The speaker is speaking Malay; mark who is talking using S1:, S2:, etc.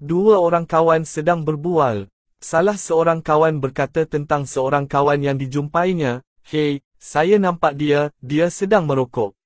S1: Dua orang kawan sedang berbual. Salah seorang kawan berkata tentang seorang kawan yang dijumpainya, Hei, saya nampak dia, dia sedang merokok.